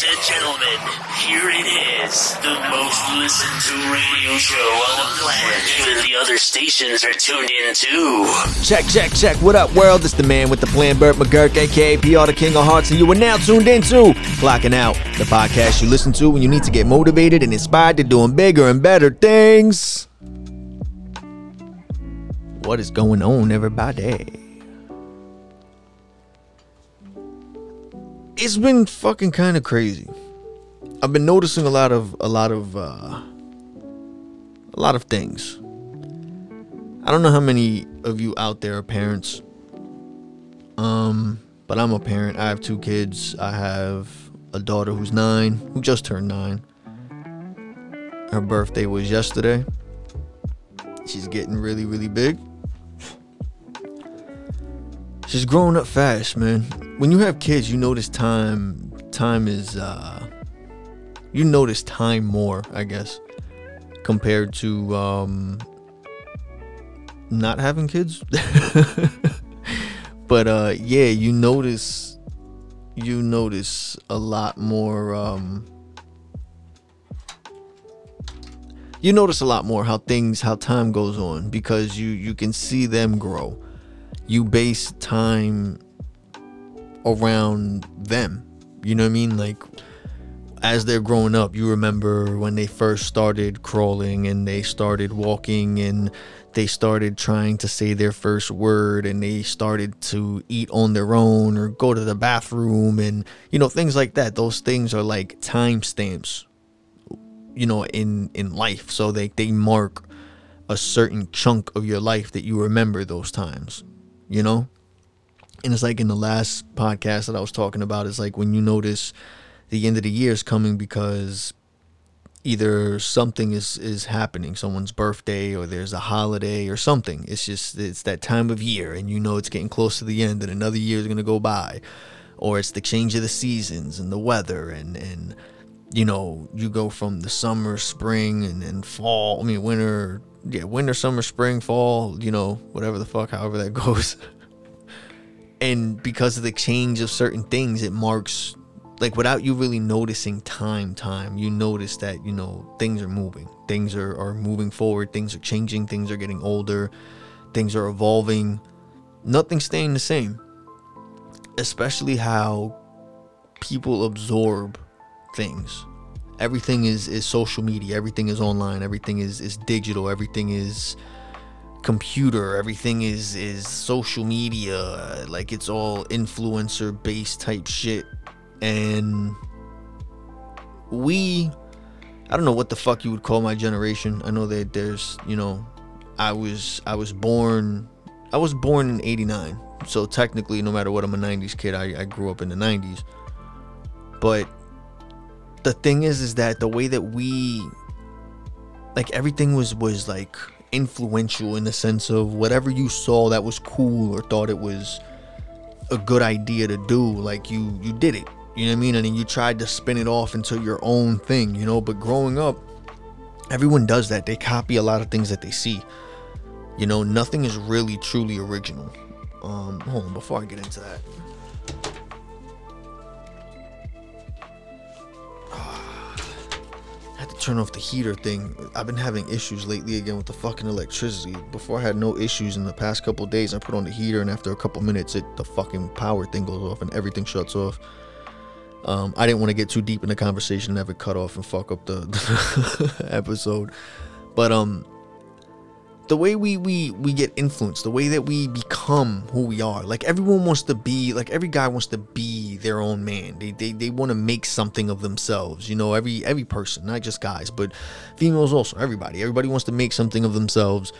Ladies and gentlemen, here it is, the most listened to radio show on the planet. Even the other stations are tuned in too. Check, check, check. What up, world? It's the man with the plan, Burt McGurk, aka PR the King of Hearts, and you are now tuned into Clocking Out, the podcast you listen to when you need to get motivated and inspired to doing bigger and better things. What is going on, everybody? It's been fucking kind of crazy. I've been noticing a lot of a lot of uh, a lot of things. I don't know how many of you out there are parents. Um, but I'm a parent. I have two kids. I have a daughter who's nine, who just turned nine. Her birthday was yesterday. She's getting really, really big. She's growing up fast, man. When you have kids, you notice time. Time is, uh, you notice time more, I guess, compared to um, not having kids. but uh, yeah, you notice, you notice a lot more. Um, you notice a lot more how things, how time goes on because you you can see them grow you base time around them. You know what I mean? Like as they're growing up, you remember when they first started crawling and they started walking and they started trying to say their first word and they started to eat on their own or go to the bathroom and you know things like that. Those things are like timestamps you know in in life so they they mark a certain chunk of your life that you remember those times you know? And it's like in the last podcast that I was talking about, it's like when you notice the end of the year is coming because either something is is happening someone's birthday or there's a holiday or something it's just it's that time of year and you know it's getting close to the end and another year is going to go by or it's the change of the seasons and the weather and and you know you go from the summer spring and then fall i mean winter yeah, winter, summer, spring, fall, you know, whatever the fuck, however that goes. and because of the change of certain things, it marks like without you really noticing time, time, you notice that, you know, things are moving. Things are, are moving forward, things are changing, things are getting older, things are evolving. Nothing's staying the same. Especially how people absorb things. Everything is is social media everything is online everything is is digital everything is computer everything is is social media like it's all influencer based type shit. And we i don't know what the fuck you would call my generation. I know that there's you know i was i was born i was born in 89 so technically no matter what i'm a 90s kid. I, I grew up in the 90s but the thing is is that the way that we like everything was was like influential in the sense of whatever you saw that was cool or thought it was a good idea to do like you you did it. You know what i mean? And then you tried to spin it off into your own thing you know? But growing up everyone does that. They copy a lot of things that they see. You know nothing is really truly original. Um hold on before i get into that turn off the heater thing. I've been having issues lately again with the fucking electricity. Before I had no issues in the past couple days. I put on the heater and after a couple minutes, it the fucking power thing goes off and everything shuts off. Um, I didn't want to get too deep in the conversation and have it cut off and fuck up the, the episode. But um, the way we we we get influenced the way that we become who we are like everyone wants to be like every guy wants to be their own man. They they, they want to make something of themselves you know every every person not just guys but females also everybody. Everybody wants to make something of themselves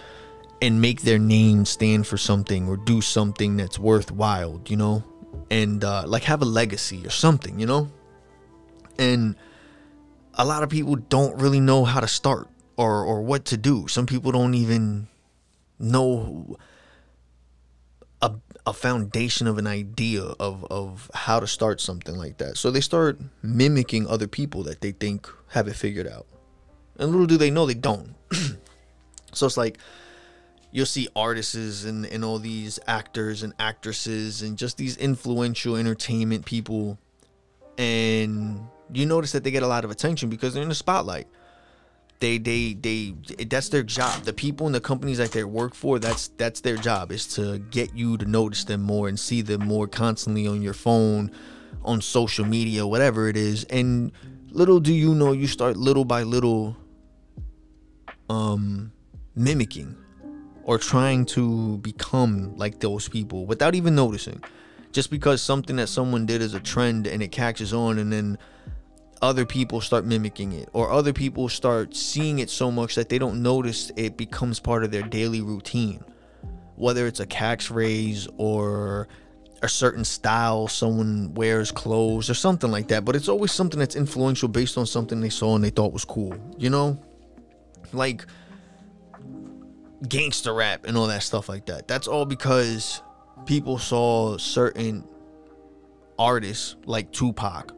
and make their name stand for something or do something that's worthwhile you know and uh, like have a legacy or something you know? And a lot of people don't really know how to start or or what to do. Some people don't even know a, a foundation of an idea of of how to start something like that. So they start mimicking other people that they think have it figured out. And little do they know they don't. so it's like you'll see artists and, and all these actors and actresses and just these influential entertainment people and You notice that they get a lot of attention because they're in the spotlight. They they they that's their job. The people in the companies that they work for, that's that's their job is to get you to notice them more and see them more constantly on your phone, on social media, whatever it is. And little do you know, you start little by little um mimicking or trying to become like those people without even noticing. Just because something that someone did is a trend and it catches on and then other people start mimicking it or other people start seeing it so much that they don't notice it becomes part of their daily routine. Whether it's a catchphrase or a certain style someone wears clothes or something like that, but it's always something that's influential based on something they saw and they thought was cool, you know? Like gangster rap and all that stuff like that. That's all because people saw certain artists like Tupac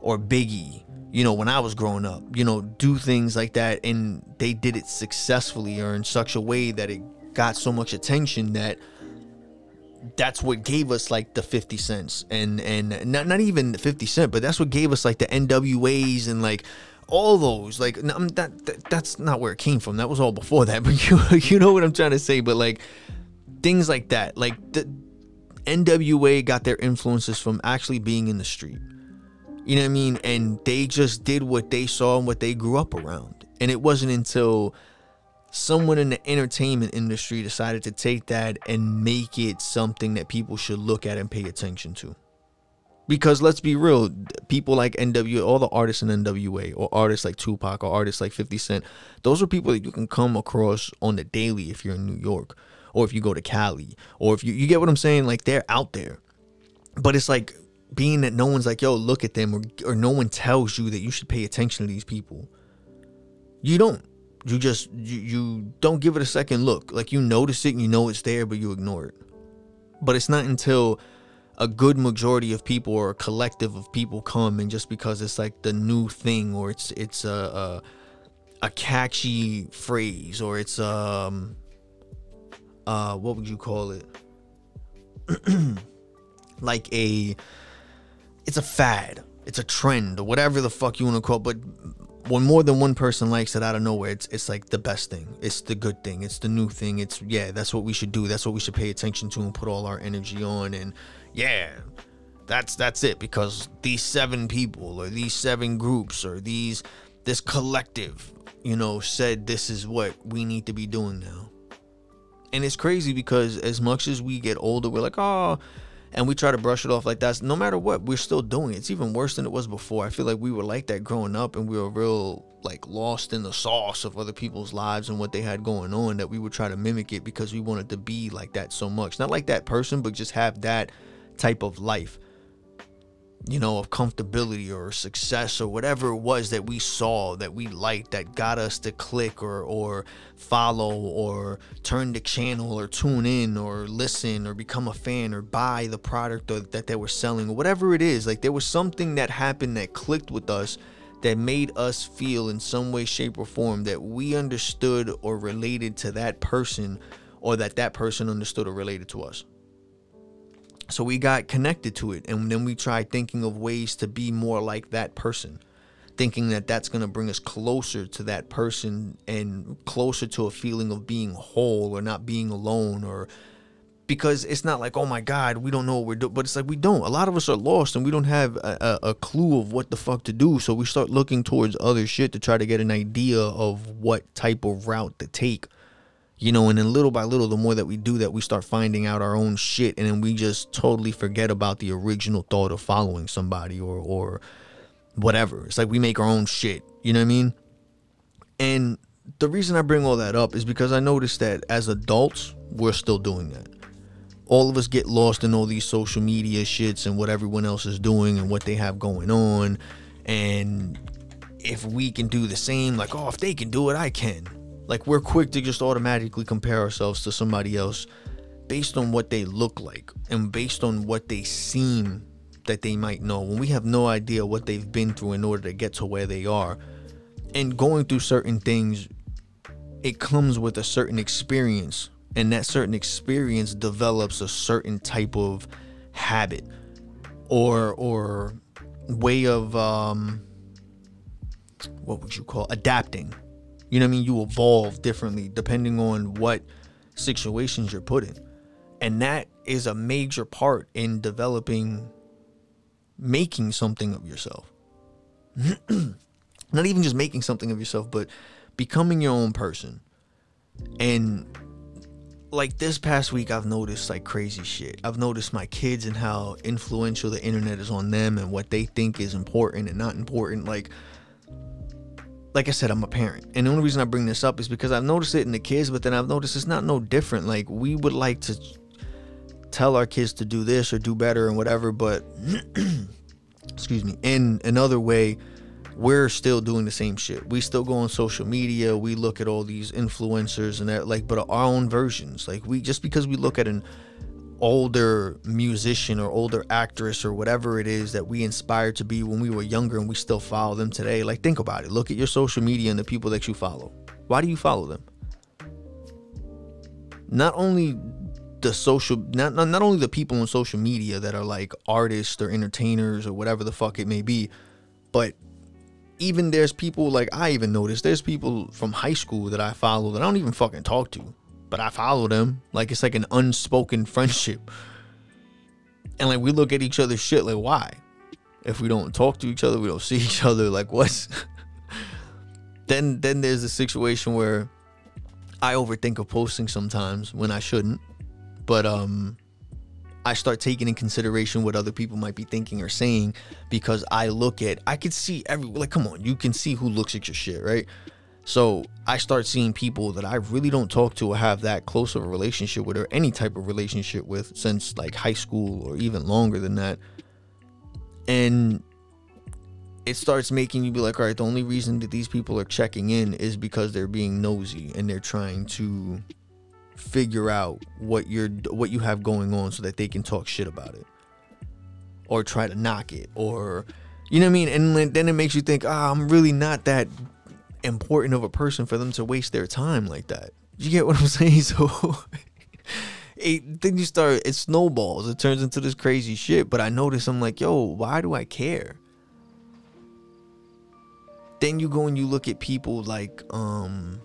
or Biggie, you know, when I was growing up, you know, do things like that and they did it successfully or in such a way that it got so much attention that that's what gave us like the 50 cents and and not, not even 50 cent but that's what gave us like the NWAs and like all those like that, that that's not where it came from. That was all before that but you you know what i'm trying to say but like things like that like the nwa got their influences from actually being in the street you know what i mean and they just did what they saw and what they grew up around and it wasn't until someone in the entertainment industry decided to take that and make it something that people should look at and pay attention to because let's be real, people like NWA, all the artists in NWA, or artists like Tupac, or artists like 50 Cent, those are people that you can come across on the daily if you're in New York, or if you go to Cali, or if you, you get what I'm saying? Like they're out there. But it's like being that no one's like, yo, look at them, or, or no one tells you that you should pay attention to these people. You don't. You just, you, you don't give it a second look. Like you notice it and you know it's there, but you ignore it. But it's not until a good majority of people or a collective of people come and just because it's like the new thing or it's it's a a, a catchy phrase or it's um uh what would you call it like a it's a fad it's a trend or whatever the fuck you want to call it but when more than one person likes it out of nowhere, it's it's like the best thing. It's the good thing. It's the new thing. It's yeah, that's what we should do. That's what we should pay attention to and put all our energy on. And yeah, that's that's it because these seven people or these seven groups or these this collective, you know, said this is what we need to be doing now. And it's crazy because as much as we get older, we're like, oh, and we try to brush it off like that. No matter what, we're still doing it. It's even worse than it was before. I feel like we were like that growing up and we were real like lost in the sauce of other people's lives and what they had going on that we would try to mimic it because we wanted to be like that so much. Not like that person, but just have that type of life you know, of comfortability or success or whatever it was that we saw that we liked that got us to click or or follow or turn the channel or tune in or listen or become a fan or buy the product or, that they were selling or whatever it is. Like there was something that happened that clicked with us that made us feel in some way, shape, or form that we understood or related to that person or that that person understood or related to us. So we got connected to it, and then we tried thinking of ways to be more like that person, thinking that that's going to bring us closer to that person and closer to a feeling of being whole or not being alone or because it's not like oh my god we don't know what we're doing but it's like we don't. A lot of us are lost and we don't have a, a, a, clue of what the fuck to do. So we start looking towards other shit to try to get an idea of what type of route to take you know and then little by little the more that we do that we start finding out our own shit and then we just totally forget about the original thought of following somebody or or whatever. It's like we make our own shit you know what i mean? And the reason i bring all that up is because i noticed that as adults we're still doing that. All of us get lost in all these social media shits and what everyone else is doing and what they have going on and if we can do the same like oh if they can do it i can like we're quick to just automatically compare ourselves to somebody else based on what they look like and based on what they seem that they might know. When we have no idea what they've been through in order to get to where they are. And going through certain things, it comes with a certain experience, and that certain experience develops a certain type of habit or or way of um what would you call adapting you know what i mean you evolve differently depending on what situations you're put in and that is a major part in developing making something of yourself not even just making something of yourself but becoming your own person and like this past week I've noticed like crazy shit. I've noticed my kids and how influential the internet is on them and what they think is important and not important. Like like I said, I'm a parent. And the only reason I bring this up is because I've noticed it in the kids, but then I've noticed it's not no different. Like we would like to tell our kids to do this or do better and whatever, but excuse me, in another way we're still doing the same shit. We still go on social media. We look at all these influencers and that, like, but our own versions. Like, we just because we look at an older musician or older actress or whatever it is that we inspired to be when we were younger and we still follow them today. Like, think about it. Look at your social media and the people that you follow. Why do you follow them? Not only the social not, not not only the people on social media that are like artists or entertainers or whatever the fuck it may be, but even there's people like I even noticed there's people from high school that I follow that I don't even fucking talk to, but I follow them like it's like an unspoken friendship. And like we look at each other's shit like why? If we don't talk to each other, we don't see each other like what's then then there's a situation where I overthink of posting sometimes when I shouldn't. But um I start taking in consideration what other people might be thinking or saying because I look at I can see every like come on, you can see who looks at your shit, right? So I start seeing people that I really don't talk to or have that close of a relationship with or any type of relationship with since like high school or even longer than that. And it starts making you be like, all right, the only reason that these people are checking in is because they're being nosy and they're trying to figure out what you're what you have going on so that they can talk shit about it or try to knock it or you know what I mean and then it makes you think ah oh, I'm really not that important of a person for them to waste their time like that. You get what I'm saying? So it, then you start it snowballs. It turns into this crazy shit. But I notice I'm like yo why do I care? Then you go and you look at people like um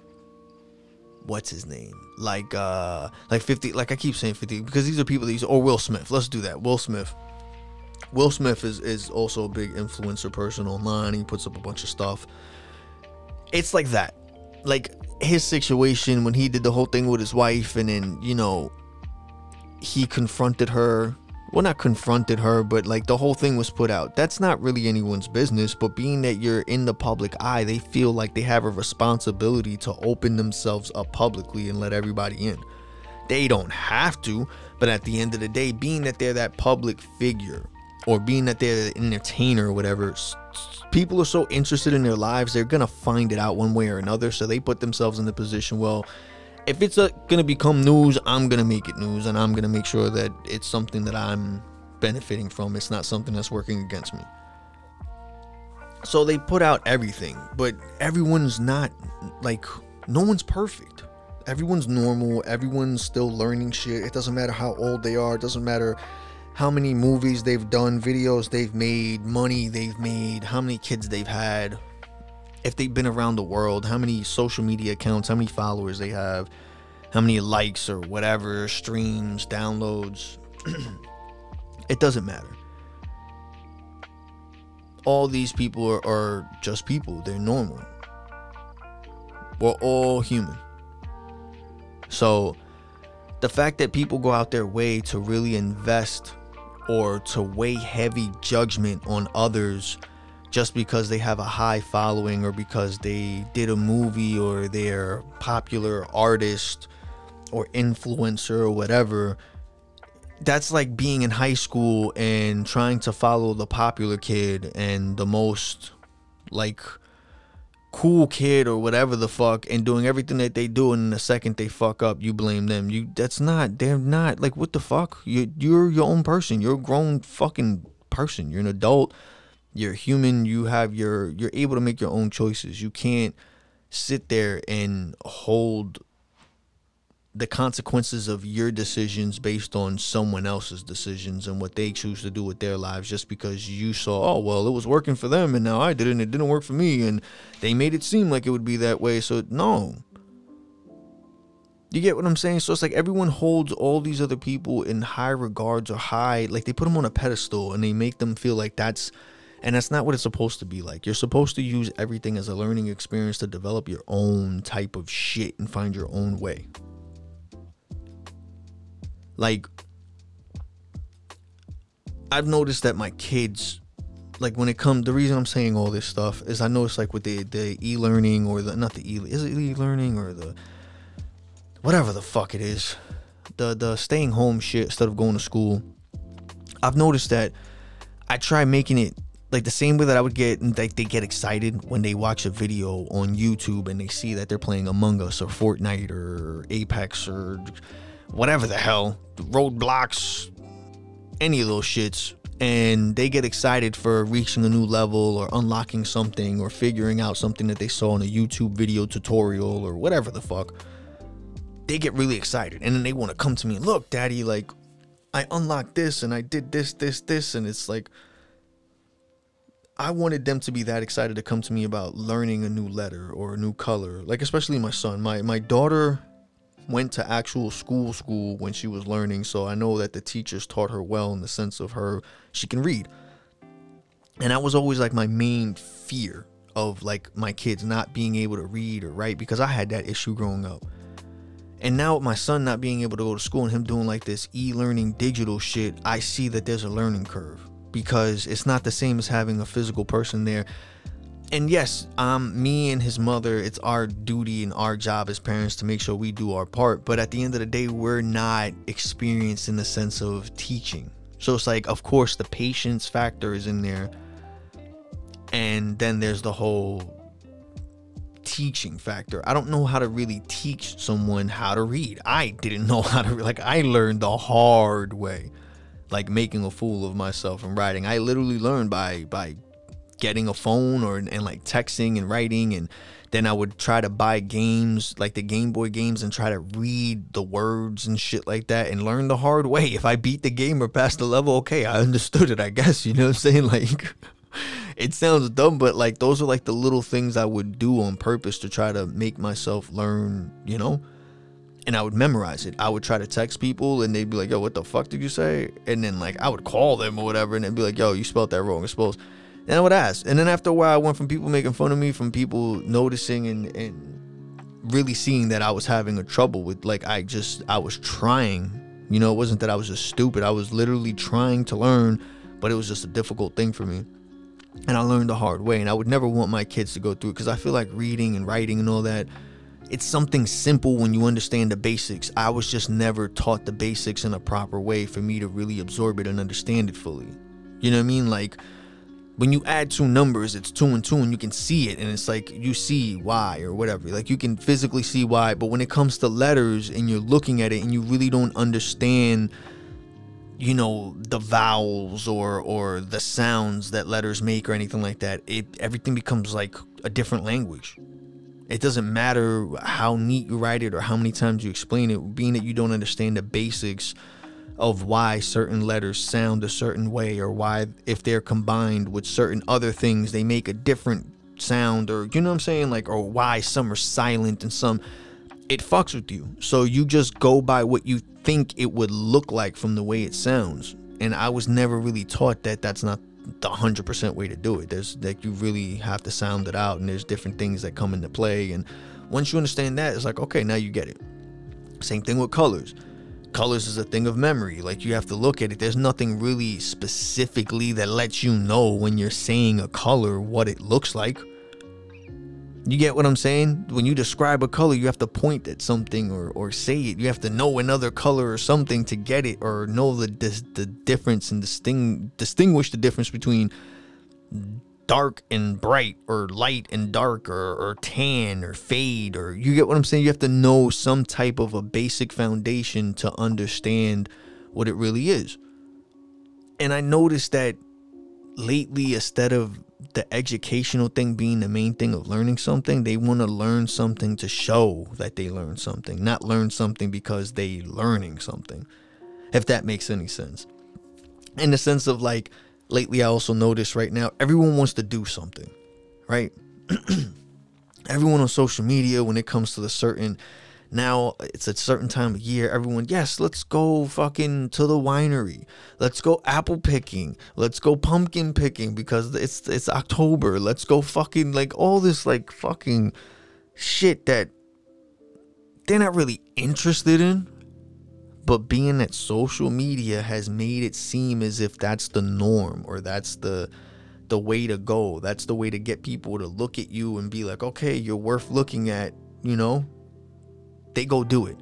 what's his name? Like uh like 50 like i keep saying 50 because these are people these or will smith. Let's do that. Will smith. Will smith is is also a big influencer person online. He puts up a bunch of stuff it's like that. Like his situation when he did the whole thing with his wife and then you know he confronted her. Well not confronted her but like the whole thing was put out. That's not really anyone's business but being that you're in the public eye they feel like they have a responsibility to open themselves up publicly and let everybody in. They don't have to but at the end of the day being that they're that public figure or being that they're an entertainer or whatever people are so interested in their lives they're gonna find it out one way or another so they put themselves in the position well if it's a, gonna become news, I'm gonna make it news, and I'm gonna make sure that it's something that I'm benefiting from. It's not something that's working against me. So they put out everything, but everyone's not like no one's perfect. Everyone's normal. Everyone's still learning shit. It doesn't matter how old they are. It doesn't matter how many movies they've done, videos they've made, money they've made, how many kids they've had, if they've been around the world, how many social media accounts, how many followers they have, how many likes or whatever, streams, downloads. it doesn't matter. All these people are, are just people, they're normal. We're all human. So, the fact that people go out their way to really invest or to weigh heavy judgment on others just because they have a high following or because they did a movie or they're popular artist or influencer or whatever. That's like being in high school and trying to follow the popular kid and the most like cool kid or whatever the fuck and doing everything that they do and the second they fuck up you blame them. You that's not they're not like what the fuck? You you're your own person. You're a grown fucking person. You're an adult. You're human. You have your you're able to make your own choices. You can't sit there and hold the consequences of your decisions based on someone else's decisions and what they choose to do with their lives just because you saw, oh, well, it was working for them and now I did it and it didn't work for me. And they made it seem like it would be that way. So, no. You get what I'm saying? So it's like everyone holds all these other people in high regards or high, like they put them on a pedestal and they make them feel like that's, and that's not what it's supposed to be like. You're supposed to use everything as a learning experience to develop your own type of shit and find your own way. Like, I've noticed that my kids, like when it comes, the reason I'm saying all this stuff is I notice like with the the e-learning or the not the e is it e-learning or the whatever the fuck it is, the the staying home shit instead of going to school. I've noticed that I try making it like the same way that I would get like they get excited when they watch a video on YouTube and they see that they're playing Among Us or Fortnite or Apex or whatever the hell, Roblox, any of those shits, and they get excited for reaching a new level or unlocking something or figuring out something that they saw in a YouTube video tutorial or whatever the fuck. They get really excited and then they want to come to me, and look, daddy, like I unlocked this and I did this, this, this, and it's like I wanted them to be that excited to come to me about learning a new letter or a new color. Like especially my son. My my daughter went to actual school school when she was learning so i know that the teachers taught her well in the sense of her she can read. And that was always like my main fear of like my kids not being able to read or write because i had that issue growing up. And now with my son not being able to go to school and him doing like this e-learning digital shit i see that there's a learning curve because it's not the same as having a physical person there and yes, um, me and his mother, it's our duty and our job as parents to make sure we do our part. But at the end of the day, we're not experienced in the sense of teaching. So it's like, of course, the patience factor is in there. And then there's the whole teaching factor. I don't know how to really teach someone how to read. I didn't know how to, like, I learned the hard way like making a fool of myself and writing. I literally learned by by getting a phone or and like texting and writing and then I would try to buy games like the Game Boy games and try to read the words and shit like that and learn the hard way. If I beat the game or passed the level, okay, I understood it, I guess. You know what I'm saying? Like it sounds dumb, but like those are like the little things I would do on purpose to try to make myself learn, you know? And I would memorize it. I would try to text people and they'd be like, yo, what the fuck did you say? And then like I would call them or whatever and they'd be like, yo, you spelled that wrong. I suppose and I would ask. And then after a while, I went from people making fun of me, from people noticing and, and really seeing that I was having a trouble with, like, I just, I was trying. You know, it wasn't that I was just stupid. I was literally trying to learn, but it was just a difficult thing for me. And I learned the hard way. And I would never want my kids to go through it because I feel like reading and writing and all that, it's something simple when you understand the basics. I was just never taught the basics in a proper way for me to really absorb it and understand it fully. You know what I mean? Like, when you add two numbers, it's two and two, and you can see it, and it's like you see why or whatever. Like you can physically see why, but when it comes to letters and you're looking at it and you really don't understand, you know, the vowels or or the sounds that letters make or anything like that, it everything becomes like a different language. It doesn't matter how neat you write it or how many times you explain it, being that you don't understand the basics of why certain letters sound a certain way or why if they're combined with certain other things they make a different sound or you know what I'm saying like or why some are silent and some it fucks with you. So you just go by what you think it would look like from the way it sounds. And I was never really taught that that's not the 100% way to do it. There's like you really have to sound it out and there's different things that come into play and once you understand that it's like okay, now you get it. Same thing with colors colors is a thing of memory. Like you have to look at it. There's nothing really specifically that lets you know when you're saying a color what it looks like. You get what I'm saying? When you describe a color, you have to point at something or, or say it. You have to know another color or something to get it or know the the difference and disting, distinguish the difference between dark and bright or light and dark or, or tan or fade or you get what I'm saying? You have to know some type of a basic foundation to understand what it really is. And I noticed that lately, instead of the educational thing being the main thing of learning something, they want to learn something to show that they learned something, not learn something because they learning something. If that makes any sense. In the sense of like lately I also notice right now everyone wants to do something, right? everyone on social media when it comes to the certain now it's a certain time of year everyone yes let's go fucking to the winery. Let's go apple picking. Let's go pumpkin picking because it's it's october. Let's go fucking like all this like fucking shit that they're not really interested in but being that social media has made it seem as if that's the norm or that's the the way to go that's the way to get people to look at you and be like okay you're worth looking at you know they go do it.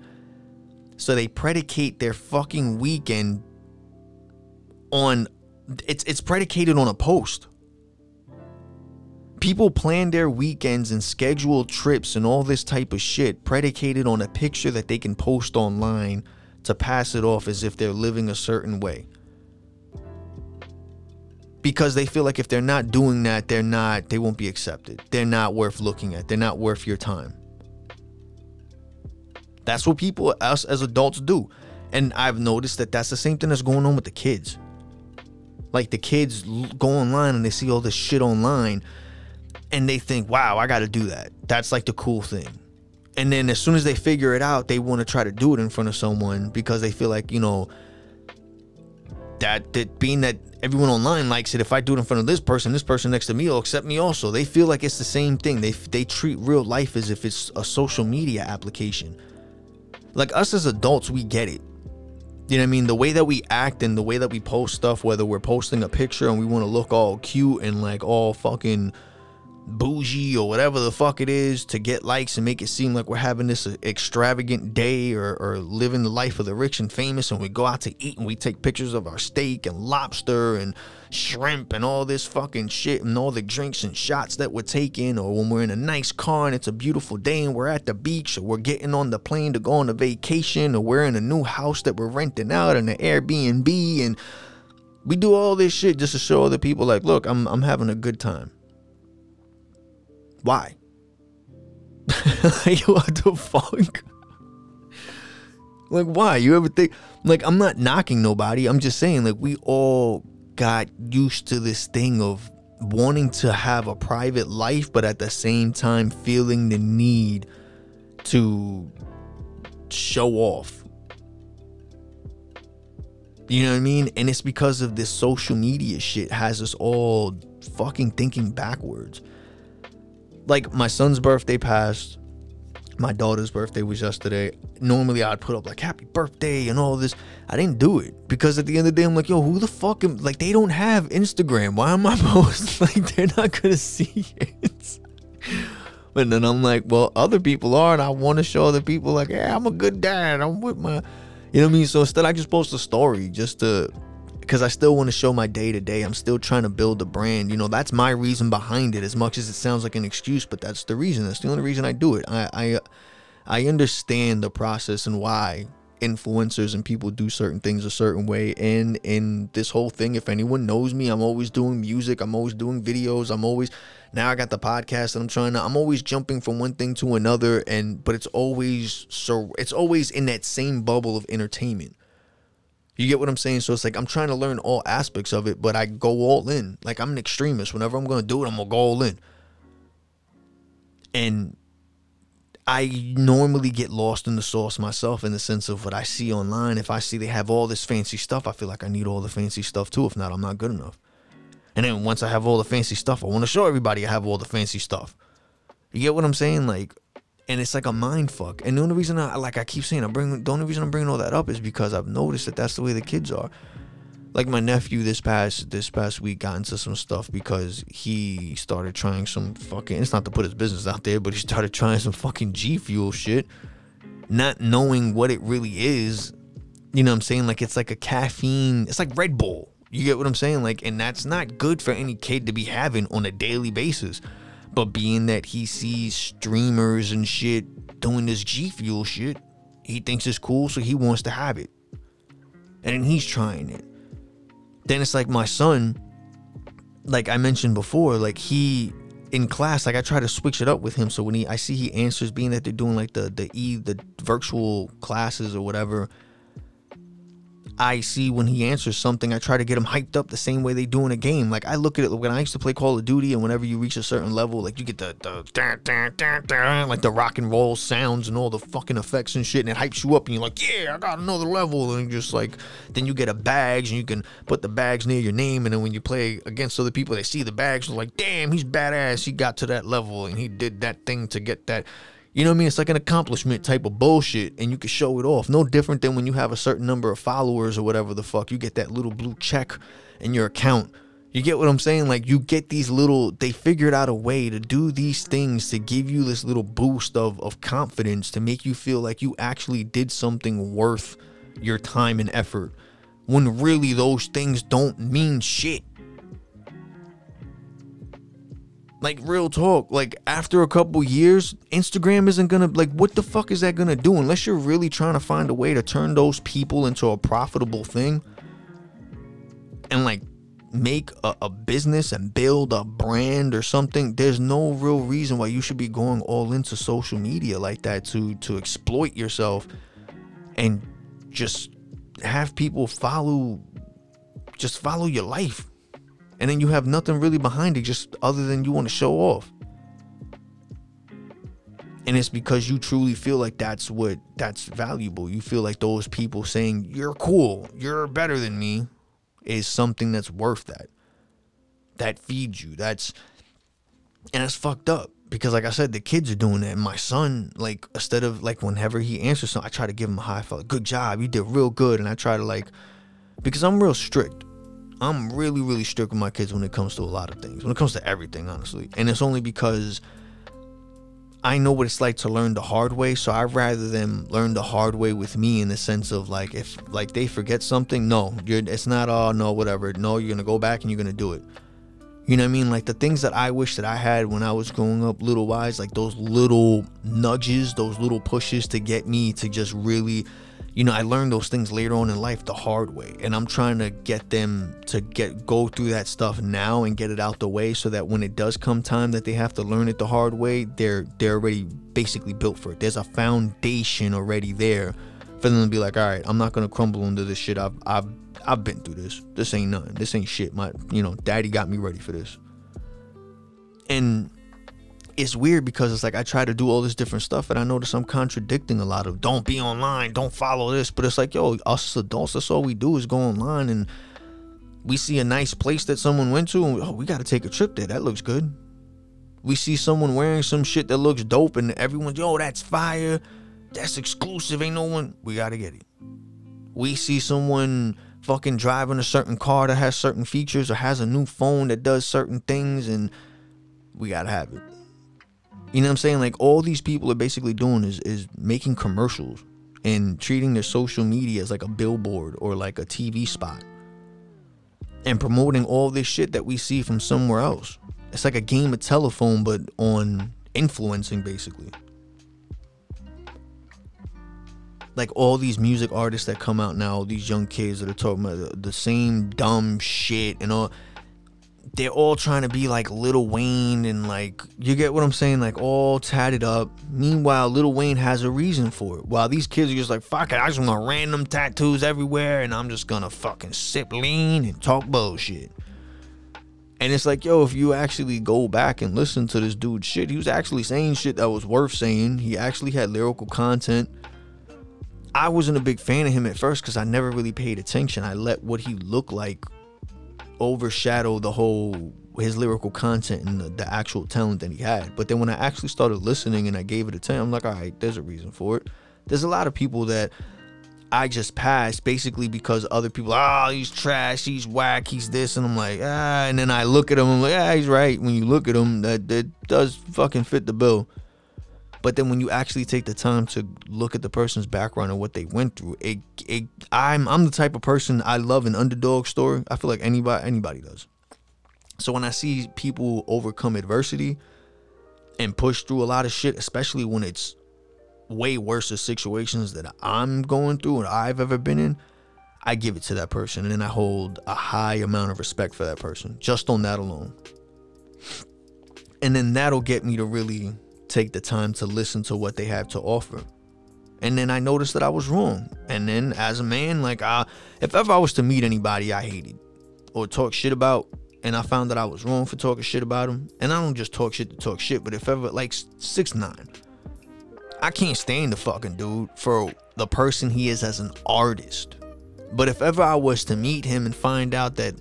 So they predicate their fucking weekend on it's it's predicated on a post. People plan their weekends and schedule trips and all this type of shit predicated on a picture that they can post online to pass it off as if they're living a certain way. Because they feel like if they're not doing that, they're not they won't be accepted. They're not worth looking at. They're not worth your time. That's what people, us as adults, do. And I've noticed that that's the same thing that's going on with the kids. Like the kids go online and they see all this shit online and they think, wow, I got to do that. That's like the cool thing. And then as soon as they figure it out, they want to try to do it in front of someone because they feel like, you know, that, that being that everyone online likes it, if I do it in front of this person, this person next to me will accept me also. They feel like it's the same thing. They, they treat real life as if it's a social media application like us as adults, we get it. You know what I mean? The way that we act and the way that we post stuff, whether we're posting a picture and we want to look all cute and like all fucking bougie or whatever the fuck it is to get likes and make it seem like we're having this extravagant day or, or living the life of the rich and famous. And we go out to eat and we take pictures of our steak and lobster and shrimp and all this fucking shit and all the drinks and shots that we're taking. Or when we're in a nice car and it's a beautiful day and we're at the beach or we're getting on the plane to go on a vacation or we're in a new house that we're renting out in an Airbnb. And we do all this shit just to show other people like look I'm I'm having a good time why? like, what the fuck? like, why? You ever think, like, I'm not knocking nobody. I'm just saying, like, we all got used to this thing of wanting to have a private life, but at the same time feeling the need to show off. You know what I mean? And it's because of this social media shit has us all fucking thinking backwards like my son's birthday passed my daughter's birthday was yesterday. Normally I'd put up like happy birthday and all this. I didn't do it because at the end of the day I'm like, yo, who the fuck am like they don't have Instagram. Why am I posting? Like they're not gonna see it. But then I'm like, well, other people are, and I want to show other people like, yeah, I'm a good dad. I'm with my you know what I mean? So instead I just post a story just to because I still want to show my day to day. I'm still trying to build a brand. You know, that's my reason behind it. As much as it sounds like an excuse, but that's the reason. That's the only reason I do it. I I I understand the process and why influencers and people do certain things a certain way and in this whole thing if anyone knows me i'm always doing music i'm always doing videos i'm always now i got the podcast and i'm trying to i'm always jumping from one thing to another and but it's always so it's always in that same bubble of entertainment you get what I'm saying? So it's like I'm trying to learn all aspects of it, but I go all in. Like I'm an extremist. Whenever I'm gonna do it, I'm gonna go all in. And I normally get lost in the sauce myself in the sense of what I see online. If I see they have all this fancy stuff, I feel like I need all the fancy stuff too. If not, I'm not good enough. And then once I have all the fancy stuff, I want to show everybody I have all the fancy stuff. You get what I'm saying? Like and it's like a mind fuck. And the only reason I like I keep saying I bring the only reason I'm bringing all that up is because I've noticed that that's the way the kids are. Like my nephew this past this past week got into some stuff because he started trying some fucking. It's not to put his business out there, but he started trying some fucking G Fuel shit, not knowing what it really is. You know what I'm saying? Like it's like a caffeine. It's like Red Bull. You get what I'm saying? Like, and that's not good for any kid to be having on a daily basis. But being that he sees streamers and shit doing this G Fuel shit, he thinks it's cool, so he wants to have it. And he's trying it. Then it's like my son, like I mentioned before, like he in class, like I try to switch it up with him. So when he I see he answers, being that they're doing like the the e the virtual classes or whatever, I see when he answers something, I try to get him hyped up the same way they do in a game. Like I look at it when I used to play Call of Duty, and whenever you reach a certain level, like you get the the dun, dun, dun, like the rock and roll sounds and all the fucking effects and shit, and it hypes you up, and you're like, yeah, I got another level, and just like then you get a badge, and you can put the bags near your name, and then when you play against other people, they see the bags, they're like, damn, he's badass, he got to that level, and he did that thing to get that. You know what I mean? It's like an accomplishment mm-hmm. type of bullshit, and you can show it off. No different than when you have a certain number of followers or whatever the fuck. You get that little blue check in your account. You get what I'm saying? Like, you get these little, they figured out a way to do these things to give you this little boost of, of confidence to make you feel like you actually did something worth your time and effort. When really those things don't mean shit. Like real talk, like after a couple years, Instagram isn't gonna like what the fuck is that gonna do unless you're really trying to find a way to turn those people into a profitable thing and like make a, a business and build a brand or something. There's no real reason why you should be going all into social media like that to to exploit yourself and just have people follow just follow your life and then you have nothing really behind it just other than you want to show off. And it's because you truly feel like that's what that's valuable. You feel like those people saying you're cool you're better than me is something that's worth that. That feeds you that's and it's fucked up. Because like i said the kids are doing that. And my son like instead of like whenever he answers something i try to give him a high five good job you did real good and i try to like because i'm real strict I'm really, really strict with my kids when it comes to a lot of things. When it comes to everything, honestly. And it's only because I know what it's like to learn the hard way. So I'd rather them learn the hard way with me in the sense of like if like they forget something, no, it's not oh no, whatever. No, you're gonna go back and you're gonna do it. You know what I mean? Like the things that I wish that I had when I was growing up little wise, like those little nudges, those little pushes to get me to just really you know, I learned those things later on in life the hard way, and I'm trying to get them to get go through that stuff now and get it out the way, so that when it does come time that they have to learn it the hard way, they're they're already basically built for it. There's a foundation already there for them to be like, all right, I'm not gonna crumble under this shit. I've I've I've been through this. This ain't nothing. This ain't shit. My you know, daddy got me ready for this. And it's weird because it's like I try to do all this different stuff and I notice I'm contradicting a lot of don't be online, don't follow this. But it's like, yo, us adults, that's all we do is go online and we see a nice place that someone went to and we, oh, we got to take a trip there. That looks good. We see someone wearing some shit that looks dope and everyone's, yo, that's fire. That's exclusive. Ain't no one. We got to get it. We see someone fucking driving a certain car that has certain features or has a new phone that does certain things and we got to have it. You know what I'm saying? Like all these people are basically doing is is making commercials and treating their social media as like a billboard or like a TV spot. And promoting all this shit that we see from somewhere else. It's like a game of telephone but on influencing basically. Like all these music artists that come out now, these young kids that are talking about the same dumb shit and all they're all trying to be like Lil Wayne and like you get what I'm saying, like all tatted up. Meanwhile, Lil Wayne has a reason for it. While these kids are just like, fuck it, I just want random tattoos everywhere and I'm just gonna fucking sip lean and talk bullshit. And it's like, yo, if you actually go back and listen to this dude's shit, he was actually saying shit that was worth saying. He actually had lyrical content. I wasn't a big fan of him at first because I never really paid attention. I let what he looked like overshadow the whole his lyrical content and the, the, actual talent that he had. But then when I actually started listening and I gave it a 10, I'm like, all right, there's a reason for it. There's a lot of people that I just passed basically because other people, oh, he's trash, he's whack, he's this, and I'm like, ah, and then I look at him, I'm like, ah, he's right. When you look at him, that that does fucking fit the bill. But then when you actually take the time to look at the person's background and what they went through, it, it I'm I'm the type of person I love an underdog story. I feel like anybody anybody does. So when I see people overcome adversity and push through a lot of shit, especially when it's way worse situations that I'm going through and I've ever been in, I give it to that person and then I hold a high amount of respect for that person just on that alone. And then that'll get me to really take the time to listen to what they have to offer. And then I noticed that I was wrong. And then as a man, like I if ever I was to meet anybody I hated or talk shit about and I found that I was wrong for talking shit about him, and I don't just talk shit to talk shit, but if ever like six nine, I can't stand the fucking dude for the person he is as an artist. But if ever I was to meet him and find out that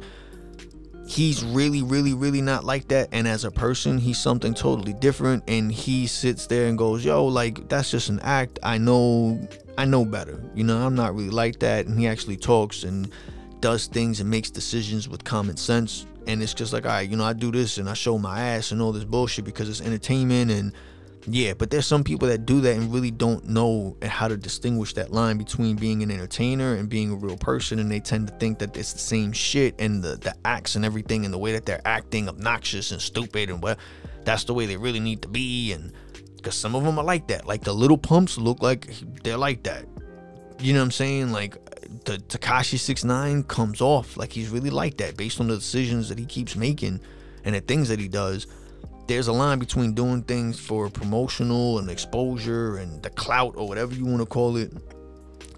he's really, really, really not like that, and as a person, he's something totally different, and he sits there and goes, Yo, like, that's just an act. I know, I know better. You know, I'm not really like that. And he actually talks and does things and makes decisions with common sense. And it's just like, all right, you know, I do this and I show my ass and all this bullshit because it's entertainment and yeah, but there's some people that do that and really don't know how to distinguish that line between being an entertainer and being a real person, and they tend to think that it's the same shit and the the acts and everything and the way that they're acting obnoxious and stupid and what that's the way they really need to be and because some of them are like that. Like the Lil Pumps look like they're like that. You know what I'm saying? Like the Tekashi Six Nine comes off like he's really like that based on the decisions that he keeps making and the things that he does there's a line between doing things for promotional and exposure and the clout or whatever you want to call it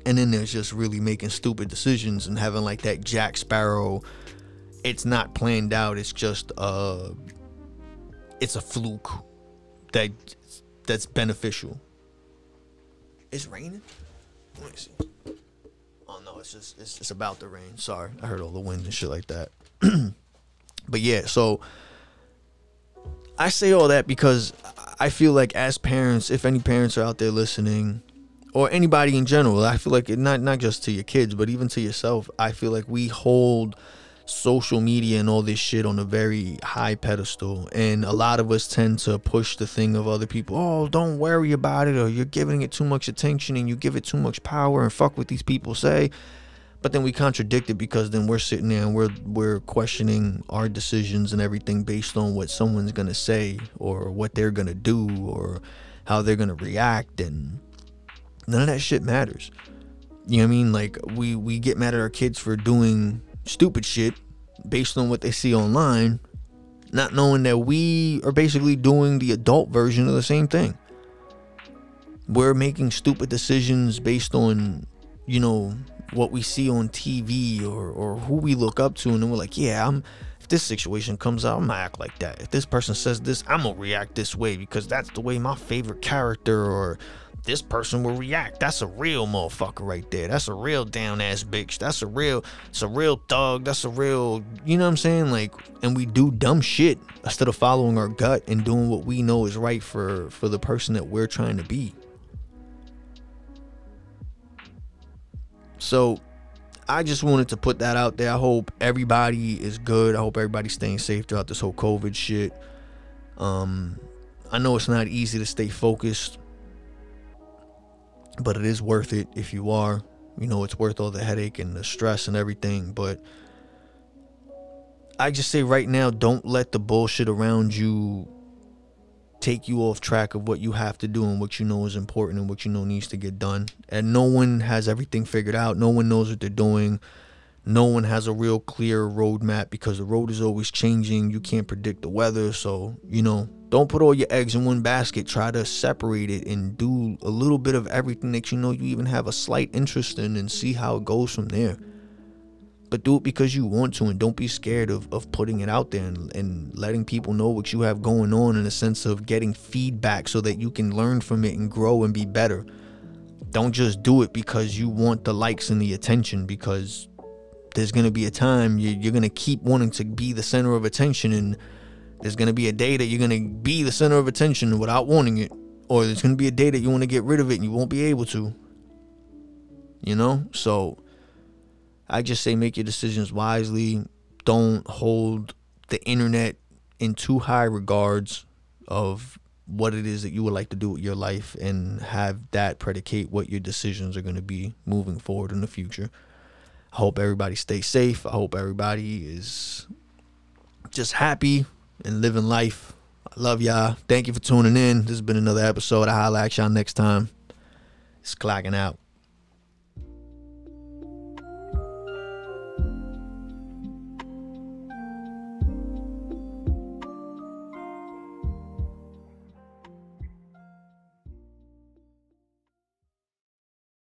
and then there's just really making stupid decisions and having like that jack sparrow it's not planned out it's just uh it's a fluke that that's beneficial. It's raining? Let me see. Oh no it's just it's, it's about to rain. Sorry i heard all the wind and shit like that. But yeah so I say all that because I feel like as parents, if any parents are out there listening, or anybody in general, I feel like it, not not just to your kids, but even to yourself, I feel like we hold social media and all this shit on a very high pedestal. And a lot of us tend to push the thing of other people oh don't worry about it or you're giving it too much attention and you give it too much power and fuck what these people say but then we contradict it because then we're sitting there and we're we're questioning our decisions and everything based on what someone's gonna say or what they're gonna do or how they're gonna react and none of that shit matters. You know what i mean? Like we we get mad at our kids for doing stupid shit based on what they see online not knowing that we are basically doing the adult version of the same thing. We're making stupid decisions based on you know what we see on TV or or who we look up to, and then we're like, yeah, I'm. If this situation comes out, I'm gonna act like that. If this person says this, I'm gonna react this way because that's the way my favorite character or this person will react. That's a real motherfucker right there. That's a real down ass bitch. That's a real, it's a real thug. That's a real, you know what I'm saying? Like, and we do dumb shit instead of following our gut and doing what we know is right for for the person that we're trying to be. So I just wanted to put that out there. I hope everybody is good. I hope everybody's staying safe throughout this whole COVID shit. Um, I know it's not easy to stay focused, but it is worth it if you are. You know, it's worth all the headache and the stress and everything. But I just say right now, don't let the bullshit around you take you off track of what you have to do and what you know is important and what you know needs to get done. And no one has everything figured out. No one knows what they're doing. No one has a real clear roadmap because the road is always changing. You can't predict the weather. So, you know, don't put all your eggs in one basket. Try to separate it and do a little bit of everything that you know you even have a slight interest in and see how it goes from there but do it because you want to and don't be scared of, of putting it out there and, and letting people know what you have going on in a sense of getting feedback so that you can learn from it and grow and be better. Don't just do it because you want the likes and the attention because there's going to be a time you, you're going to keep wanting to be the center of attention and there's going to be a day that you're going to be the center of attention without wanting it or there's going to be a day that you want to get rid of it and you won't be able to you know? So I just say make your decisions wisely. Don't hold the internet in too high regards of what it is that you would like to do with your life and have that predicate what your decisions are going to be moving forward in the future. I hope everybody stays safe. I hope everybody is just happy and living life. I love y'all. Thank you for tuning in. This has been another episode. I'll holla at y'all next time. It's clocking out.